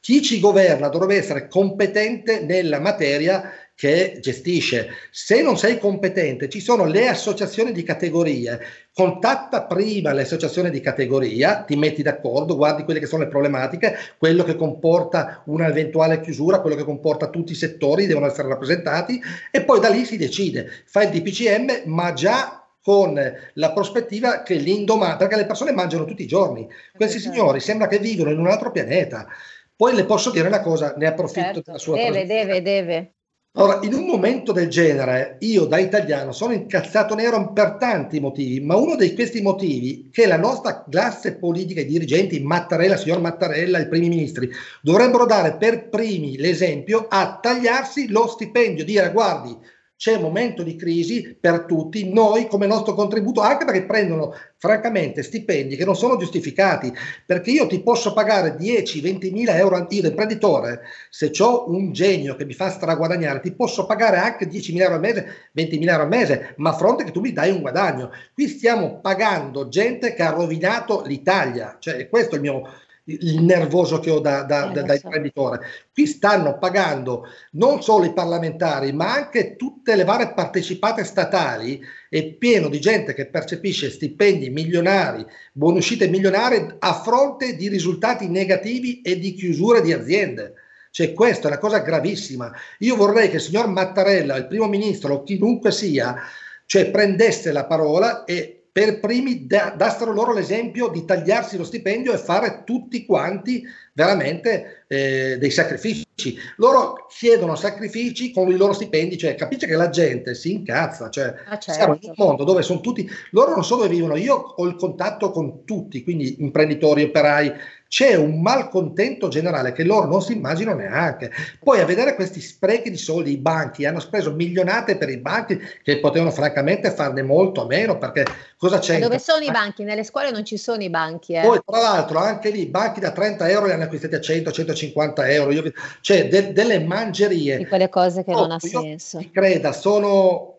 Chi ci governa dovrebbe essere competente nella materia che gestisce. Se non sei competente, ci sono le associazioni di categorie. Contatta prima le associazioni di categoria, ti metti d'accordo, guardi quelle che sono le problematiche, quello che comporta un'eventuale chiusura, quello che comporta tutti i settori devono essere rappresentati e poi da lì si decide. Fai il DPCM, ma già con la prospettiva che l'indomani, perché le persone mangiano tutti i giorni, questi esatto. signori sembra che vivono in un altro pianeta. Poi le posso dire una cosa, ne approfitto certo, della sua Deve, deve, deve. Ora, in un momento del genere, io da italiano sono incazzato nero per tanti motivi, ma uno di questi motivi è che la nostra classe politica, i dirigenti, Mattarella, signor Mattarella, i primi ministri, dovrebbero dare per primi l'esempio a tagliarsi lo stipendio, dire guardi, c'è un momento di crisi per tutti, noi come nostro contributo, anche perché prendono francamente stipendi che non sono giustificati, perché io ti posso pagare 10-20 mila euro, io imprenditore, se ho un genio che mi fa straguadagnare, ti posso pagare anche 10 mila euro al mese, 20 mila euro al mese, ma a fronte che tu mi dai un guadagno. Qui stiamo pagando gente che ha rovinato l'Italia, cioè questo è il mio il nervoso che ho da, da, da, da imprenditore. Qui stanno pagando non solo i parlamentari, ma anche tutte le varie partecipate statali. È pieno di gente che percepisce stipendi milionari, buonuscite milionari a fronte di risultati negativi e di chiusure di aziende. Cioè, questa è una cosa gravissima. Io vorrei che il signor Mattarella, il primo ministro, o chiunque sia, cioè prendesse la parola e per primi da, dassero loro l'esempio di tagliarsi lo stipendio e fare tutti quanti veramente eh, dei sacrifici. Loro chiedono sacrifici con i loro stipendi, cioè capisce che la gente si incazza, cioè ah, certo. siamo in un mondo dove sono tutti, loro non so dove vivono, io ho il contatto con tutti, quindi imprenditori, operai, c'è un malcontento generale che loro non si immaginano neanche. Poi a vedere questi sprechi di soldi, i banchi hanno speso milionate per i banchi che potevano francamente farne molto meno perché cosa c'è? Dove sono i banchi? Nelle scuole non ci sono i banchi. Eh. Poi tra l'altro anche lì i banchi da 30 euro li hanno acquistati a 100-150 euro, io, cioè de- delle mangerie. Di quelle cose che oh, non ha senso. Mi creda, sono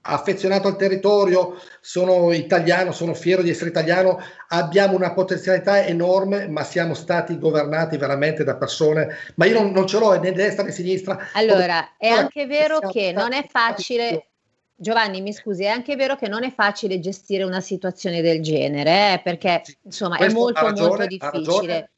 affezionato al territorio, sono italiano, sono fiero di essere italiano, abbiamo una potenzialità enorme, ma siamo stati governati veramente da persone, ma io non, non ce l'ho né destra né sinistra. Allora, è anche vero che non è facile... Giovanni, mi scusi, è anche vero che non è facile gestire una situazione del genere, eh, perché insomma è molto ragione, molto difficile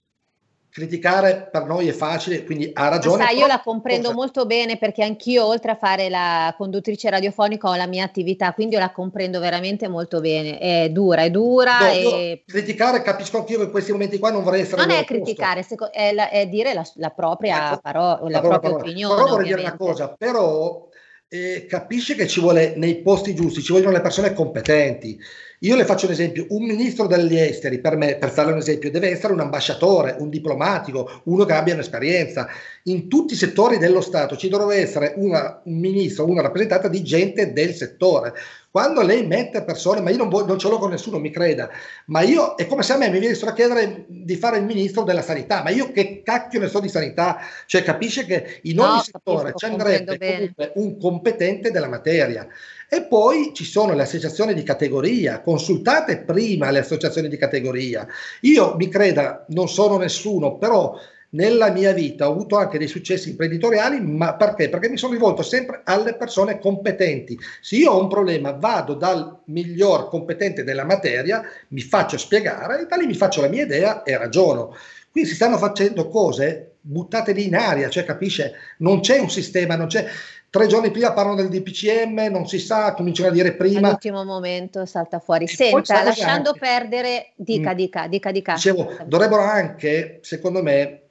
criticare per noi è facile, quindi ha ragione. Ma sai, io la comprendo cosa... molto bene perché anch'io, oltre a fare la conduttrice radiofonica, ho la mia attività, quindi io la comprendo veramente molto bene. È dura, è dura. No, e... Criticare, capisco anch'io che in questi momenti qua non vorrei essere. Non è criticare, è, la, è, dire la, la propria, ecco, parola, la, propria parola. opinione. Però vorrei dire una cosa, però eh, capisce che ci vuole nei posti giusti, ci vogliono le persone competenti. Io le faccio un esempio, un ministro degli esteri, per me, per fare un esempio, deve essere un ambasciatore, un diplomatico, uno che abbia un'esperienza. In tutti i settori dello Stato ci dovrebbe essere una, un ministro, una rappresentata di gente del settore. Quando lei mette persone, ma io non, non ce l'ho con nessuno, mi creda, ma io è come se a me mi venissero a chiedere di fare il ministro della sanità, ma io che cacchio ne so di sanità? Cioè capisce che in ogni no, settore ci andrebbe comunque un competente della materia. E poi ci sono le associazioni di categoria, consultate prima le associazioni di categoria. Io mi creda, non sono nessuno, però nella mia vita ho avuto anche dei successi imprenditoriali, ma perché? Perché mi sono rivolto sempre alle persone competenti. Se io ho un problema, vado dal miglior competente della materia, mi faccio spiegare e da lì mi faccio la mia idea e ragiono. Qui si stanno facendo cose buttate lì in aria, cioè capisce? Non c'è un sistema, non c'è tre giorni prima parlano del DPCM, non si sa, cominciano a dire prima. All'ultimo momento salta fuori. Senta, lasciando anche, perdere, dica, mm, dica, dica, dica. Dicevo, dovrebbero anche, secondo me,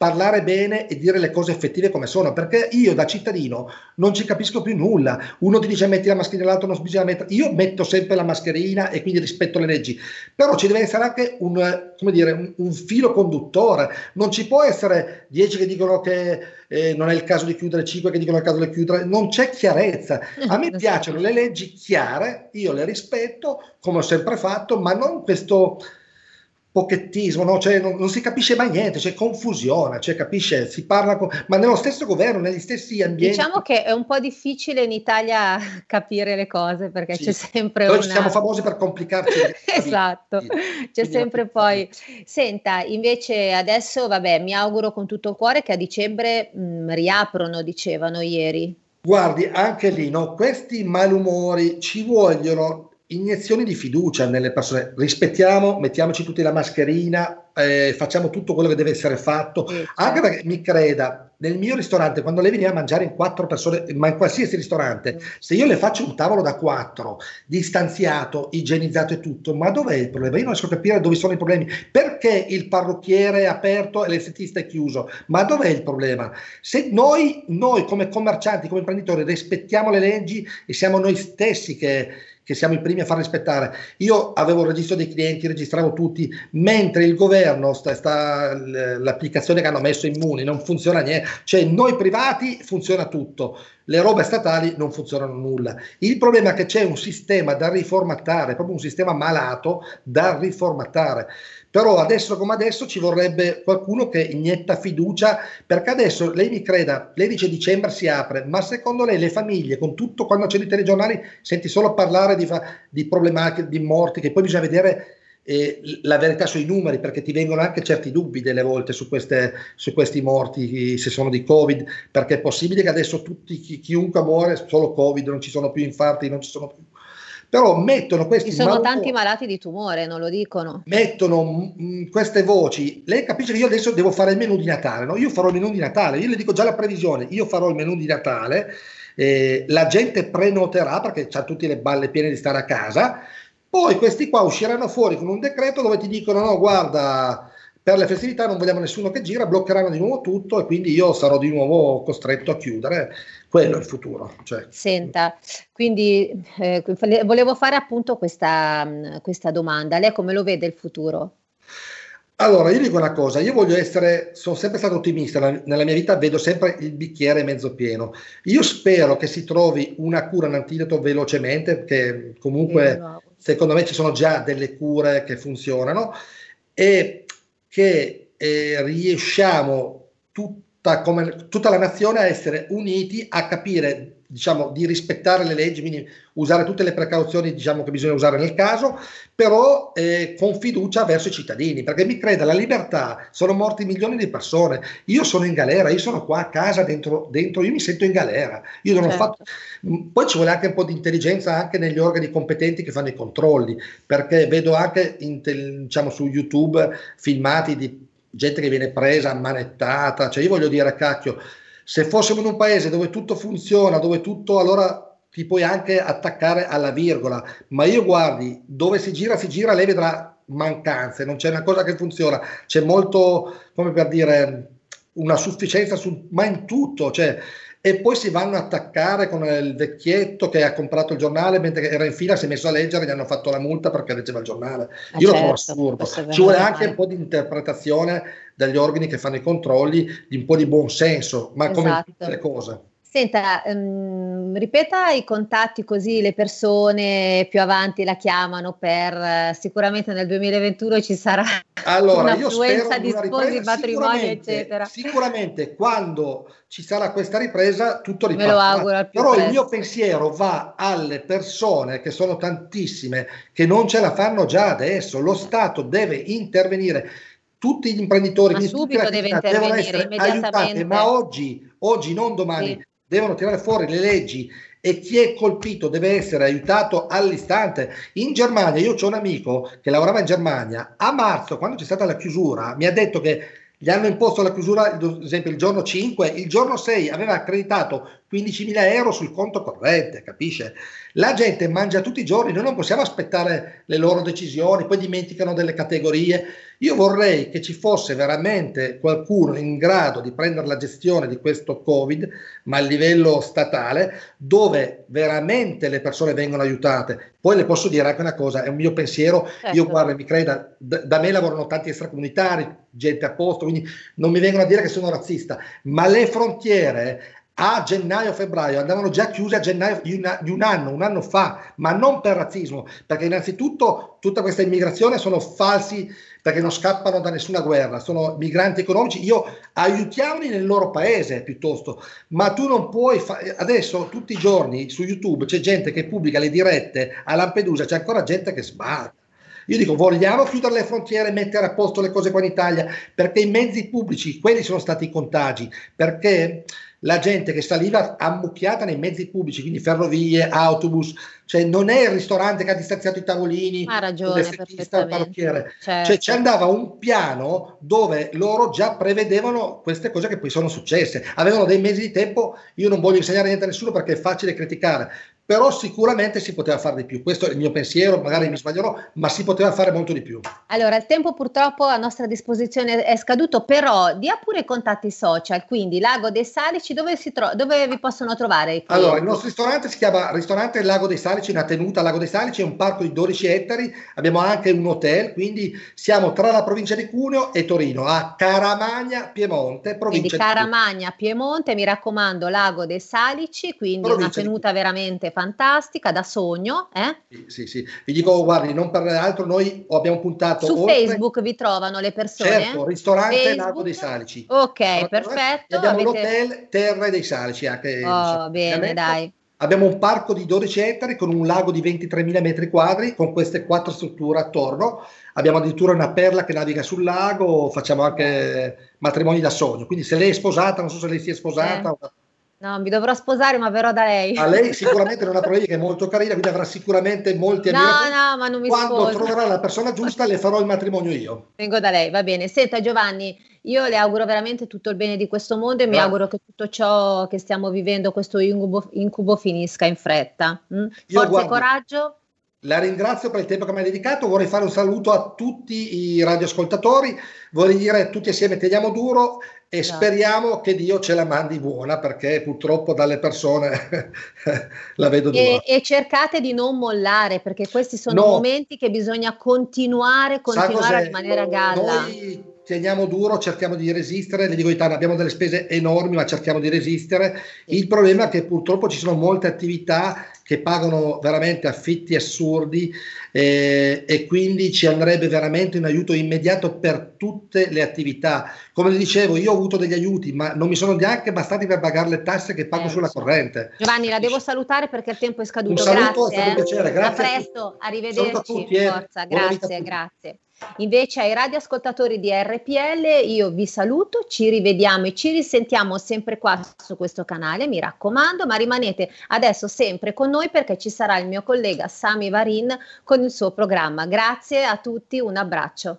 parlare bene e dire le cose effettive come sono, perché io da cittadino non ci capisco più nulla. Uno ti dice metti la mascherina, l'altro non bisogna mettere. Io metto sempre la mascherina e quindi rispetto le leggi, però ci deve essere anche un, dire, un, un filo conduttore. Non ci può essere dieci che dicono che eh, non è il caso di chiudere, cinque che dicono che è il caso di chiudere. Non c'è chiarezza. A me [laughs] piacciono le leggi chiare, io le rispetto come ho sempre fatto, ma non questo pochettismo, no? cioè, non, non, si capisce mai niente, c'è confusione, cioè, capisce, si parla, con, ma nello stesso governo, negli stessi ambienti. Diciamo che è un po' difficile in Italia [laughs] capire le cose perché sì. c'è sempre Noi una... siamo famosi per complicarci. [laughs] esatto, c'è Quindi sempre poi... Senta, invece adesso, vabbè, mi auguro con tutto il cuore che a dicembre mh, mm, riaprono, dicevano ieri. Guardi, anche lì, no? questi malumori ci vogliono iniezioni di fiducia nelle persone. Rispettiamo, mettiamoci tutti la mascherina, eh, facciamo tutto quello che deve essere fatto. Sì. Anche perché mi creda, nel mio ristorante, quando lei viene a mangiare in quattro persone, ma in qualsiasi ristorante, sì. se io le faccio un tavolo da quattro, distanziato, igienizzato e tutto, ma dov'è il problema? Io non riesco a capire dove sono i problemi. Perché il parrucchiere è aperto e l'estetista è chiuso? Ma dov'è il problema? Se noi, noi come commercianti, come imprenditori, rispettiamo le leggi e siamo noi stessi che che siamo i primi a far rispettare. Io avevo un registro dei clienti, registravo tutti, mentre il governo, sta, sta, l'applicazione che hanno messo Immuni non funziona niente, cioè noi privati funziona tutto, le robe statali non funzionano nulla. Il problema è che c'è un sistema da riformattare, proprio un sistema malato da riformattare. Però adesso come adesso ci vorrebbe qualcuno che inietta fiducia, perché adesso lei mi creda, lei dice dicembre si apre, ma secondo lei le famiglie, con tutto quando c'è i telegiornali, senti solo parlare di, di problematiche, di morti, che poi bisogna vedere eh, la verità sui numeri, perché ti vengono anche certi dubbi delle volte su, queste, su questi morti, se sono di Covid, perché è possibile che adesso tutti, chi, chiunque muore, solo Covid, non ci sono più infarti, non ci sono più però mettono questi... Ci sono malumori, tanti malati di tumore, non lo dicono. Mettono mh, mm, queste voci. Lei capisce che io adesso devo fare il menù di Natale, no? Io farò il menù di Natale, io le dico già la previsione, io farò il menù di Natale, eh, la gente prenoterà perché ha tutte le balle piene di stare a casa, poi questi qua usciranno fuori con un decreto dove ti dicono no, guarda, per le festività non vogliamo nessuno che gira, bloccheranno di nuovo tutto e quindi io sarò di nuovo costretto a chiudere quello è il futuro. Cioè. Senta, quindi eh, volevo fare appunto questa, questa domanda. Lei come lo vede il futuro? Allora, io dico una cosa, io voglio essere, sono sempre stato ottimista, nella mia vita vedo sempre il bicchiere mezzo pieno. Io spero che si trovi una cura, un antidoto velocemente, perché comunque secondo me ci sono già delle cure che funzionano e che eh, riusciamo tutti tutta, come, tutta la nazione a essere uniti, a capire diciamo, di rispettare le leggi, quindi usare tutte le precauzioni diciamo, che bisogna usare nel caso, però eh, con fiducia verso i cittadini, perché mi creda, la libertà, sono morti milioni di persone, io sono in galera, io sono qua a casa dentro, dentro io mi sento in galera, io non certo. ho fatto... Poi ci vuole anche un po' di intelligenza anche negli organi competenti che fanno i controlli, perché vedo anche in, diciamo, su YouTube filmati di gente che viene presa, ammanettata, cioè io voglio dire, cacchio, se fossimo in un paese dove tutto funziona, dove tutto, allora ti puoi anche attaccare alla virgola, ma io guardi, dove si gira, si gira, lei vedrà mancanze, non c'è una cosa che funziona, c'è molto, come per dire, una sufficienza, su, ma in tutto, cioè e poi si vanno a attaccare con il vecchietto che ha comprato il giornale mentre era in fila, si è messo a leggere, gli hanno fatto la multa perché leggeva il giornale. Ah, Io certo, lo trovo assurdo. Ci vuole anche un po' di interpretazione dagli organi che fanno i controlli, di un po' di buon senso, ma esatto. come tutte le cose. Senta, um, ripeta i contatti così le persone più avanti la chiamano per sicuramente nel 2021 ci sarà allora, un'affluenza di sposi, matrimoni, eccetera. Sicuramente quando ci sarà questa ripresa tutto ripartirà. Me lo auguro al più Però presto. il mio pensiero va alle persone che sono tantissime che non ce la fanno già adesso. Lo Stato deve intervenire tutti gli imprenditori ma subito deve intervenire immediatamente. Ma oggi, oggi non domani, sì devono tirare fuori le leggi e chi è colpito deve essere aiutato all'istante. In Germania, io ho un amico che lavorava in Germania, a marzo, quando c'è stata la chiusura, mi ha detto che gli hanno imposto la chiusura, ad esempio il giorno 5, il giorno 6 aveva accreditato 15.000 euro sul conto corrente, capisce? La gente mangia tutti i giorni, noi non possiamo aspettare le loro decisioni, poi dimenticano delle categorie. Io vorrei che ci fosse veramente qualcuno in grado di prendere la gestione di questo Covid, ma a livello statale, dove veramente le persone vengono aiutate. Poi le posso dire anche una cosa, è un mio pensiero, certo. io guarda, mi creda, da, da me lavorano tanti extracomunitari, gente a posto, quindi non mi vengono a dire che sono razzista, ma le frontiere a gennaio-febbraio andavano già chiuse a gennaio di, una, di, un anno, un anno fa, ma non per razzismo, perché innanzitutto tutta questa immigrazione sono falsi perché non scappano da nessuna guerra, sono migranti economici, io aiutiamoli nel loro paese piuttosto, ma tu non puoi fare, adesso tutti i giorni su YouTube c'è gente che pubblica le dirette a Lampedusa, c'è ancora gente che sbaglia. Io dico, vogliamo chiudere le frontiere, mettere a posto le cose qua in Italia, perché i mezzi pubblici, quelli sono stati i contagi, perché la gente che saliva ammucchiata nei mezzi pubblici, quindi ferrovie, autobus, cioè non è il ristorante che ha distanziato i tavolini, ha ragione, il parrucchiere, certo. cioè ci andava un piano dove loro già prevedevano queste cose che poi sono successe, avevano dei mesi di tempo, io non voglio insegnare niente a nessuno perché è facile criticare, però sicuramente si poteva fare di più. Questo è il mio pensiero, magari mi sbaglierò, ma si poteva fare molto di più. Allora, il tempo purtroppo a nostra disposizione è scaduto, però dia pure i contatti social, quindi Lago dei Salici, dove, si tro- dove vi possono trovare? Allora, il nostro ristorante si chiama Ristorante Lago dei Salici, una tenuta Lago dei Salici, è un parco di 12 ettari, abbiamo anche un hotel, quindi siamo tra la provincia di Cuneo e Torino, a Caramagna, Piemonte, provincia quindi Caramagna, Piemonte, mi raccomando, Lago dei Salici, quindi provincia una tenuta veramente fantastica, da sogno. Eh? Sì, sì, sì, vi dico, guardi, non per altro, noi abbiamo puntato... Su oltre... Facebook vi trovano le persone? Certo, ristorante Facebook. Lago dei Salici. Ok, allora, perfetto. Abbiamo avete... l'hotel Terre dei Salici anche. Oh, bene, dai. Abbiamo un parco di 12 ettari con un lago di 23.000 metri quadri con queste quattro strutture attorno. Abbiamo addirittura una perla che naviga sul lago, facciamo anche matrimoni da sogno. Quindi se lei è sposata, non so se lei si è sposata. Eh. No, mi dovrò sposare, ma verrò da lei. A lei [laughs] sicuramente non ha problemi, che è molto carina, quindi avrà sicuramente molti no, ammiratori. No, ma non mi Quando sposo. troverà la persona giusta, le farò il matrimonio io. Vengo da lei, va bene. Senta Giovanni, io le auguro veramente tutto il bene di questo mondo e mi auguro che tutto ciò che stiamo vivendo, questo incubo, incubo finisca in fretta. Mm? Forza e coraggio. La ringrazio per il tempo che mi ha dedicato, vorrei fare un saluto a tutti i radioascoltatori, vorrei dire tutti assieme teniamo duro e speriamo che Dio ce la mandi buona perché purtroppo dalle persone [laughs] la vedo dura. E, e, cercate di non mollare perché questi sono no. momenti che bisogna continuare, continuare a rimanere a galla. Noi teniamo duro, cerchiamo di resistere, le dico in Italia abbiamo delle spese enormi ma cerchiamo di resistere. Il problema è che purtroppo ci sono molte attività che pagano veramente affitti assurdi eh, e quindi ci andrebbe veramente un aiuto immediato per tutte le attività. Come dicevo, io ho avuto degli aiuti, ma non mi sono neanche bastati per pagare le tasse che pago eh, sulla corrente. Giovanni, la devo salutare perché il tempo è scaduto. Un saluto, grazie. è stato un piacere. Grazie. A presto, arrivederci. Eh. Forza, grazie, grazie. Invece ai radioascoltatori di RPL io vi saluto, ci rivediamo e ci risentiamo sempre qua su questo canale, mi raccomando, ma rimanete adesso sempre con noi perché ci sarà il mio collega Sami Varin con il suo programma. Grazie a tutti, un abbraccio.